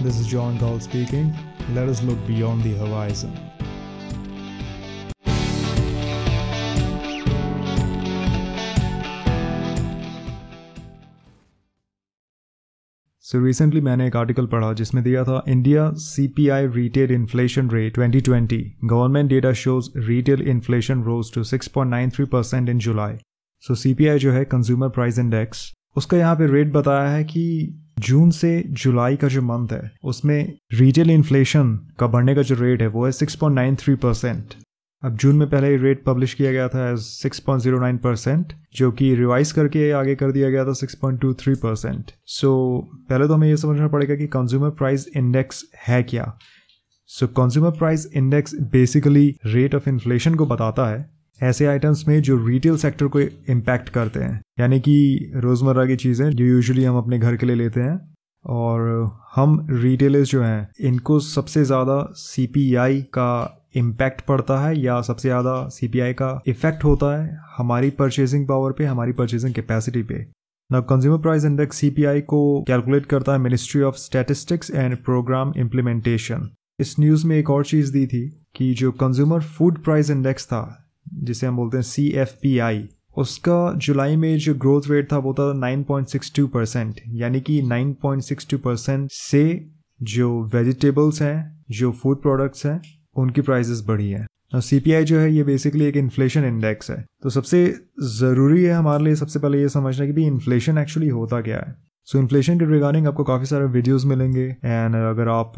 This is John Gall speaking. Let us look beyond the horizon. So so recently मैंने एक article पढ़ा जिसमें दिया था India C P I retail inflation rate 2020 government data shows retail inflation rose to 6.93 percent in July so C P I जो है consumer price index उसका यहाँ पे रेट बताया है कि जून से जुलाई का जो मंथ है, उसमें रिटेल इन्फ्लेशन का बढ़ने का जो रेट है, वो है 6.93 परसेंट अब जून में पहले रेट पब्लिश किया गया था एज 6.09 परसेंट जो कि रिवाइज करके आगे कर दिया गया था 6.23 परसेंट सो पहले तो हमें यह समझना पड़ेगा कि कंज्यूमर प्राइस इंडेक्स है क्या। So consumer price index basically rate of inflation को बताता है ऐसे आइटम्स में जो रिटेल सेक्टर को इम्पैक्ट करते हैं। यानी कि रोज़मर्रा की चीज़ें जो यूजुअली हम अपने घर के लिए लेते हैं और हम रिटेलर्स जो हैं, इनको सबसे ज़्यादा सीपीआई का इम्पैक्ट पड़ता है या सबसे ज़्यादा सीपीआई का इफ़ेक्ट होता है हमारी परचेजिंग पावर पे, हमारी परचेजिंग कैपेसिटी पे। ना कंज्यूमर प्राइस इंडेक्स सीपीआई को कैलकुलेट करता है ministry of statistics and programme implementation इस न्यूज़ में एक और चीज़ दी थी कि जो कंज्यूमर फ़ूड प्राइस इंडेक्स था जिसे हम बोलते हैं सी एफ़ पी आई उसका जुलाई में जो ग्रोथ रेट था, वो था 9.62 परसेंट यानी कि 9.62 परसेंट से जो वेजिटेबल्स हैं, जो फ़ूड प्रोडक्ट्स हैं, उनकी प्राइसेस बढ़ी हैं। सी जो है, ये बेसिकली एक इन्फ्लेशन इंडेक्स है। तो सबसे ज़रूरी है हमारे लिए, सबसे पहले ये समझना कि भी इन्फ्लेशन एक्चुअली होता क्या है। सो इन्फ्लेशन के रिगार्डिंग आपको काफ़ी सारे वीडियोस मिलेंगे एंड अगर आप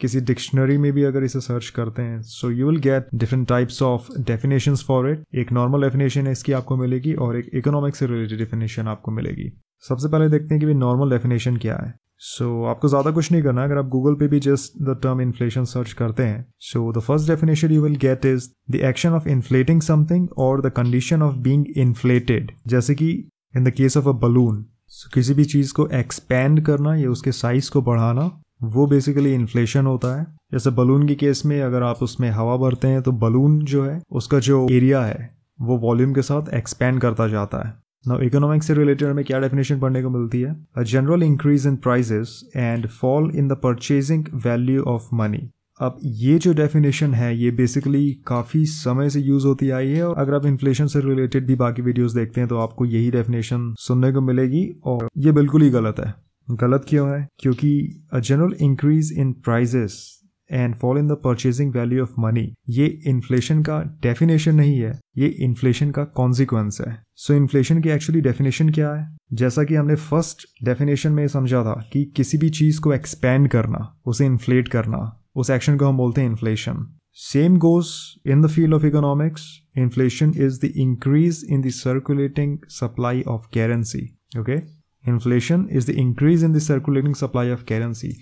किसी डिक्शनरी में भी अगर इसे सर्च करते हैं so you will get different types of definitions for it एक नॉर्मल डेफिनेशन इसकी आपको मिलेगी और एक इकोनॉमिक से रिलेटेड डेफिनेशन आपको मिलेगी. सबसे पहले देखते हैं कि भी नॉर्मल डेफिनेशन क्या है. सो so, आपको ज़्यादा कुछ नहीं करना अगर आप गूगल पे भी just the term inflation search करते हैं so the first definition you will get is the action of inflating something और the condition of being inflated जैसे कि in the case of a balloon so, किसी भी चीज़ को एक्सपेंड करना या उसके साइज़ को बढ़ाना वो बेसिकली इन्फ्लेशन होता है। जैसे बलून के केस में अगर आप उसमें हवा भरते हैं तो बलून जो है उसका जो एरिया है वो वॉल्यूम के साथ एक्सपेंड करता जाता है। नाउ इकोनॉमिक्स से रिलेटेड हमें क्या डेफिनेशन पढ़ने को मिलती है? A general increase in prices and fall in the purchasing value of money अब ये जो डेफिनेशन है ये बेसिकली काफ़ी समय से यूज़ होती आई है और अगर आप इन्फ्लेशन से रिलेटेड भी बाकी वीडियोस देखते हैं तो आपको यही डेफिनेशन सुनने को मिलेगी और ये बिल्कुल ही गलत है। गलत क्यों है? क्योंकि a general increase in prices and fall in the purchasing value of money ये इन्फ्लेशन का डेफिनेशन नहीं है ये इन्फ्लेशन का कॉन्सिक्वेंस है। सो so, इन्फ्लेशन की एक्चुअली डेफिनेशन क्या है? जैसा कि हमने फ़र्स्ट डेफिनेशन में समझा था कि किसी भी चीज़ को एक्सपैंड करना उसे इन्फ्लेट करना उस एक्शन को हम बोलते हैं inflation same goes in the field of economics inflation is the increase in the circulating supply of currency okay inflation is the increase in the circulating supply of currency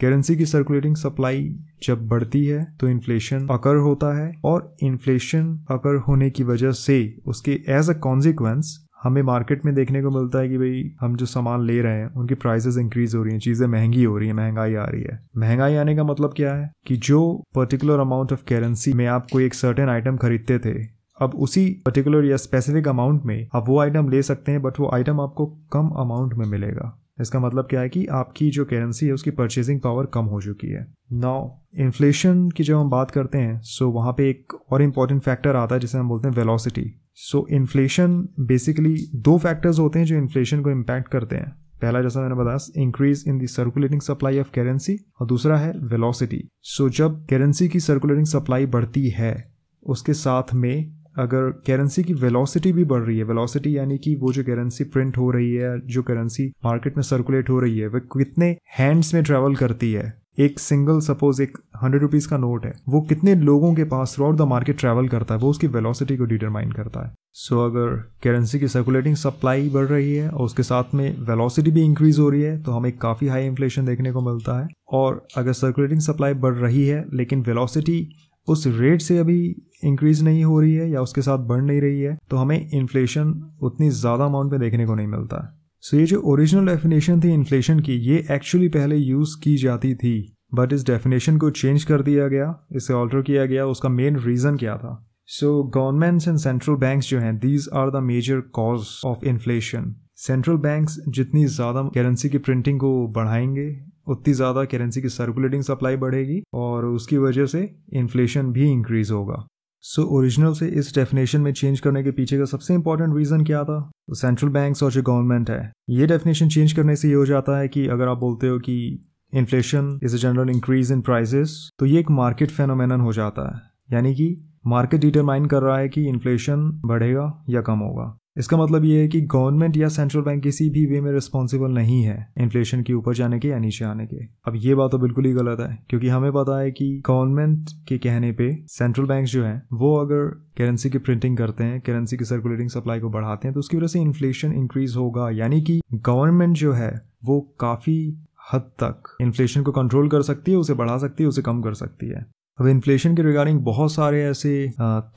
currency की circulating supply जब बढ़ती है तो inflation अकर होता है और inflation अकर होने की वजह से उसके एज अ कॉन्सिक्वेंस हमें मार्केट में देखने को मिलता है कि भाई, हम जो सामान ले रहे हैं, उनकी प्राइसेस इंक्रीज हो रही हैं, चीज़ें महँगी हो रही हैं, महँगाई आ रही है। महँगाई आने का मतलब क्या है? कि जो पर्टिकुलर अमाउंट ऑफ़ करेंसी में आप कोई एक सर्टेन आइटम खरीदते थे, अब उसी पर्टिकुलर या स्पेसिफिक अमाउंट में आप वो आइटम ले सकते हैं बट वो आइटम आपको कम अमाउंट में मिलेगा। इसका मतलब क्या है कि आपकी जो करेंसी है, उसकी परचेजिंग पावर कम हो चुकी है। नाउ इन्फ्लेशन की जब हम बात करते हैं सो वहाँ पे एक और इंपॉर्टेंट फैक्टर आता है, जिसे हम बोलते हैं वेलोसिटी सो इन्फ्लेशन बेसिकली दो फैक्टर्स होते हैं जो इन्फ्लेशन को इम्पैक्ट करते हैं। पहला जैसा मैंने बताया increase in the circulating supply of currency और दूसरा है वेलोसिटी सो so, जब करेंसी की सर्कुलेटिंग सप्लाई बढ़ती है उसके साथ में अगर करेंसी की वेलोसिटी भी बढ़ रही है वेलोसिटी यानी कि वो जो करेंसी प्रिंट हो रही है जो करेंसी मार्केट में सर्कुलेट हो रही है वह कितने हैंड्स में ट्रेवल करती है एक सिंगल सपोज़ एक हंड्रेड रुपीज़ का नोट है वो कितने लोगों के पास throughout the market travel करता है वो उसकी वेलोसिटी को डिटरमाइन करता है। सो so, अगर करेंसी की सर्कुलेटिंग सप्लाई बढ़ रही है और उसके साथ में वेलोसिटी भी इंक्रीज हो रही है तो हमें काफ़ी हाई इन्फ्लेशन देखने को मिलता है। और अगर सर्कुलेटिंग सप्लाई बढ़ रही है लेकिन वेलोसिटी उस रेट से अभी इंक्रीज नहीं हो रही है या उसके साथ बढ़ नहीं रही है तो हमें इन्फ्लेशन उतनी ज़्यादा अमाउंट में देखने को नहीं मिलता। सो so, ये जो ओरिजिनल डेफिनेशन थी इन्फ्लेशन की ये एक्चुअली पहले यूज़ की जाती थी बट इस डेफिनेशन को चेंज कर दिया गया इसे ऑल्टर किया गया उसका मेन रीज़न क्या था? So governments and central banks जो हैं these are the major cause of inflation central banks जितनी ज़्यादा करेंसी की प्रिंटिंग को बढ़ाएँगे उतनी ज़्यादा करेंसी की सर्कुलेटिंग सप्लाई बढ़ेगी और उसकी वजह से इन्फ्लेशन भी इंक्रीज होगा। सो so, ओरिजिनल से इस डेफिनेशन में चेंज करने के पीछे का सबसे इंपॉर्टेंट रीज़न क्या था? सेंट्रल बैंक और जो गवर्नमेंट है ये डेफिनेशन चेंज करने से ये हो जाता है कि अगर आप बोलते हो कि inflation is a general increase in prices तो ये एक मार्केट फेनोमेन हो जाता है। यानी कि मार्केट डिटरमाइन कर रहा है कि इन्फ्लेशन बढ़ेगा या कम होगा। इसका मतलब ये है कि गवर्नमेंट या सेंट्रल बैंक किसी भी वे में रिस्पॉन्सिबल नहीं है इन्फ्लेशन के ऊपर जाने के या नीचे आने के। अब ये बात तो बिल्कुल ही गलत है, क्योंकि हमें पता है कि गवर्नमेंट के कहने पे सेंट्रल बैंक जो है, वो अगर करेंसी की प्रिंटिंग करते हैं करेंसी की सर्कुलेटिंग सप्लाई को बढ़ाते हैं तो उसकी वजह से इन्फ्लेशन इंक्रीज होगा। यानी कि गवर्नमेंट जो है, वो काफ़ी हद तक इन्फ्लेशन को कंट्रोल कर सकती है, उसे बढ़ा सकती है, उसे कम कर सकती है। अब इन्फ्लेशन के रिगार्डिंग बहुत सारे ऐसे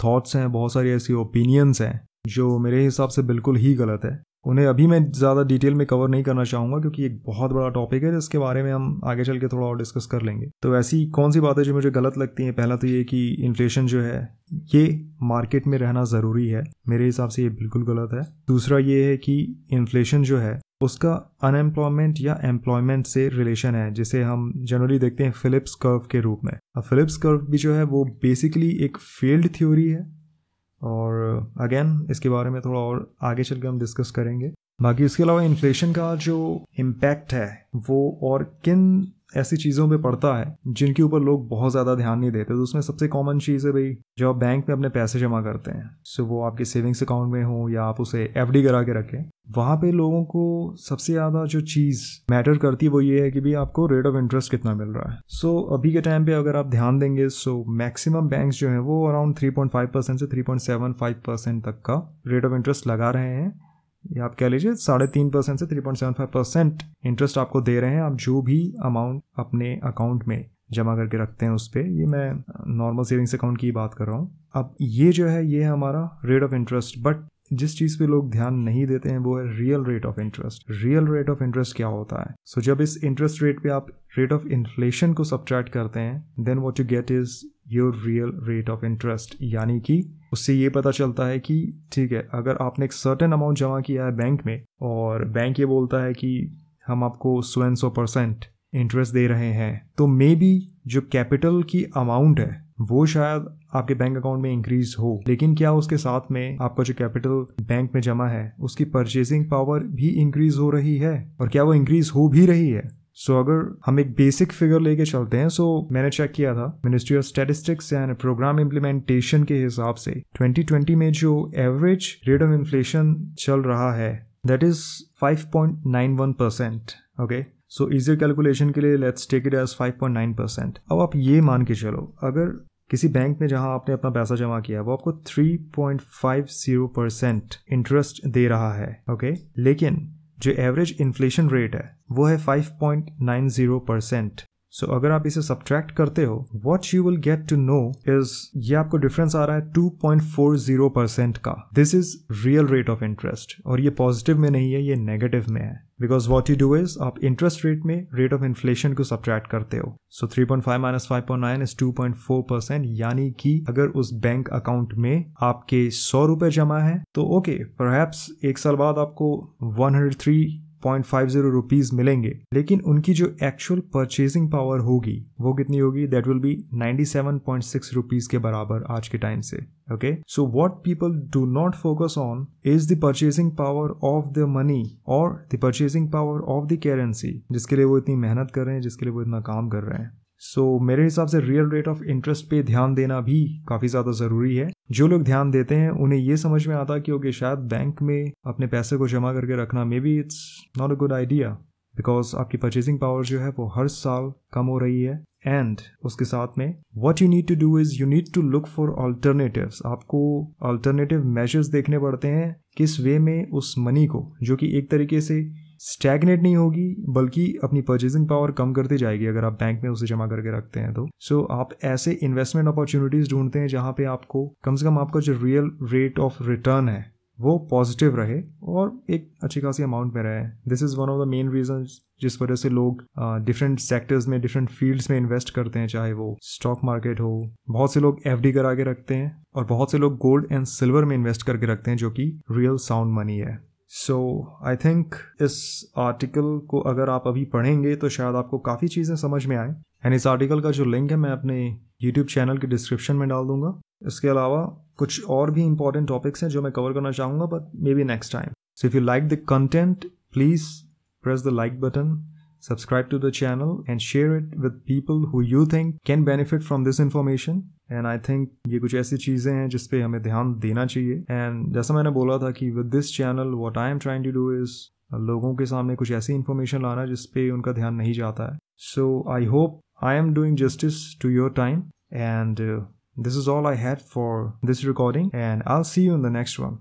थॉट्स हैं, बहुत सारी ऐसी ओपिनियंस हैं जो मेरे हिसाब से बिल्कुल ही गलत है। उन्हें अभी मैं ज़्यादा डिटेल में कवर नहीं करना चाहूँगा, क्योंकि एक बहुत बड़ा टॉपिक है, जिसके बारे में हम आगे चल के थोड़ा और डिस्कस कर लेंगे। तो ऐसी कौन सी बातें जो मुझे गलत लगती हैं? पहला तो ये कि इन्फ्लेशन जो है, ये मार्केट में रहना ज़रूरी है। मेरे हिसाब से ये बिल्कुल गलत है। दूसरा ये है कि इन्फ्लेशन जो है, उसका अनएम्प्लॉयमेंट या एम्प्लॉयमेंट से रिलेशन है, जिसे हम जनरली देखते हैं फिलिप्स कर्व के रूप में। अब फिलिप्स कर्व भी जो है, वो बेसिकली एक फ़ील्ड थ्योरी है। और अगेन इसके बारे में थोड़ा और आगे चल के हम डिस्कस करेंगे। बाकी इसके अलावा इन्फ्लेशन का जो इम्पैक्ट है, वो और किन ऐसी चीज़ों पे पड़ता है जिनके ऊपर लोग बहुत ज़्यादा ध्यान नहीं देते तो उसमें सबसे कॉमन चीज़ है भाई जो आप बैंक में अपने पैसे जमा करते हैं सो वो आपके सेविंग्स अकाउंट में हो या आप उसे एफडी करा के रखें वहाँ पे लोगों को सबसे ज़्यादा जो चीज़ मैटर करती है वो ये है कि भाई आपको रेट ऑफ़ इंटरेस्ट कितना मिल रहा है। सो so, अभी के टाइम पे अगर आप ध्यान देंगे सो मैक्सिमम बैंक्स जो हैं वो अराउंड 3.5 परसेंट से 3.75 परसेंट तक का रेट ऑफ़ इंटरेस्ट लगा रहे हैं। या आप कह लीजिए साढ़े तीन परसेंट से three point seven five percent interest आपको दे रहे हैं। आप जो भी अमाउंट अपने अकाउंट में जमा करके रखते हैं उस पर ये मैं नॉर्मल सेविंग्स अकाउंट की बात कर रहा हूँ। अब ये जो है ये है हमारा रेट ऑफ़ इंटरेस्ट बट जिस चीज़ पे लोग ध्यान नहीं देते हैं वो है real rate of interest real rate of interest क्या होता है? सो so, जब इस इंटरेस्ट रेट पे आप रेट ऑफ़ इन्फ्लेशन को सब्ट्रैक्ट करते हैं then what you get is your real rate of interest यानी कि उससे ये पता चलता है कि, ठीक है, अगर आपने एक सर्टेन अमाउंट जमा किया है बैंक में और बैंक ये बोलता है कि हम आपको सो एन सौ परसेंट इंटरेस्ट दे रहे हैं तो मे बी जो कैपिटल की अमाउंट है, वो शायद आपके बैंक अकाउंट में इंक्रीज हो। लेकिन क्या उसके साथ में आपका जो कैपिटल बैंक में जमा है, उसकी परचेजिंग पावर भी इंक्रीज हो रही है? और क्या वो इंक्रीज हो भी रही है? सो so, अगर हम एक बेसिक फिगर लेके चलते हैं सो so, मैंने चेक किया था ministry of statistics and programme implementation के हिसाब से 2020 में जो एवरेज रेट ऑफ़ इन्फ्लेशन चल रहा है that is 5.91 percent okay so easier calculation के लिए let's take it as 5.9 percent अब आप ये मान के चलो अगर किसी बैंक में जहाँ आपने अपना पैसा जमा किया वो आपको 3.50 परसेंट इंटरेस्ट दे रहा है ओके okay? लेकिन जो एवरेज इन्फ्लेशन रेट है वो है 5.90 परसेंट सो अगर आप इसे सब्ट्रैक्ट करते हो what you will get to know is ये आपको डिफरेंस आ रहा है 2.40 परसेंट का। This is real rate of interest और ये पॉजिटिव में नहीं है ये नेगेटिव में है। Because what you do is आप इंटरेस्ट रेट में रेट ऑफ़ इन्फ्लेशन को सब्ट्रैक्ट करते हो। So three point five minus five point nine is two point four percent यानी कि अगर उस बैंक अकाउंट में आपके सौ रुपए जमा है तो ओके okay, एक साल बाद आपको one hundred three point five zero rupees मिलेंगे। लेकिन उनकी जो एक्चुअल परचेजिंग पावर होगी वो कितनी होगी? That will be ninety seven point six rupees के बराबर आज के टाइम से okay so what people do not focus on is the purchasing power of the money और the purchasing power of the currency जिसके लिए वो इतनी मेहनत कर रहे हैं जिसके लिए वो इतना काम कर रहे हैं। सो so, मेरे हिसाब से रियल रेट ऑफ़ इंटरेस्ट पे ध्यान देना भी काफ़ी ज़्यादा ज़रूरी है। जो लोग ध्यान देते हैं, उन्हें ये समझ में आता कि, ओके, शायद बैंक में अपने पैसे को जमा करके रखना maybe it's not a good idea because आपकी परचेजिंग पावर जो है, वो हर साल कम हो रही है एंड उसके साथ में what you need to do is you need to look for alternative आपको ऑल्टरनेटिव मेजर्स देखने पड़ते हैं, किस वे में उस मनी को, जो कि एक तरीके से स्टैगनेट नहीं होगी बल्कि अपनी परचेजिंग पावर कम करती जाएगी अगर आप बैंक में उसे जमा करके रखते हैं तो। सो so, आप ऐसे इन्वेस्टमेंट अपॉर्चुनिटीज़ ढूंढते हैं जहाँ पे आपको कम से कम आपका जो रियल रेट ऑफ़ रिटर्न है वो पॉजिटिव रहे और एक अच्छी खासी अमाउंट में रहे। This is one of the main reason जिस वजह से लोग डिफरेंट uh, सेक्टर्स में डिफरेंट फील्ड्स में इन्वेस्ट करते हैं चाहे वो स्टॉक मार्केट हो। बहुत से लोग एफडी करा के रखते हैं और बहुत से लोग गोल्ड एंड सिल्वर में इन्वेस्ट करके रखते हैं जो कि रियल साउंड मनी है। सो आई थिंक इस आर्टिकल को अगर आप अभी पढ़ेंगे तो शायद आपको काफ़ी चीज़ें समझ में आए। एंड इस आर्टिकल का जो लिंक है, मैं अपने यूट्यूब चैनल के डिस्क्रिप्शन में डाल दूँगा। इसके अलावा, कुछ और भी इंपॉर्टेंट टॉपिक्स हैं जो मैं कवर करना चाहूँगा but maybe next time so if you like the content please press the like button subscribe to the channel and share it with people who you think can benefit from this information. And I think ये कुछ ऐसी चीज़ें हैं जिस पे हमें ध्यान देना चाहिए। एंड जैसा मैंने बोला था कि with this channel what I am trying to do is लोगों के सामने कुछ ऐसी इन्फॉर्मेशन लाना जिस पे उनका ध्यान नहीं जाता है। So I hope I am doing justice to your time and this is all I had for this recording and I see you in the next one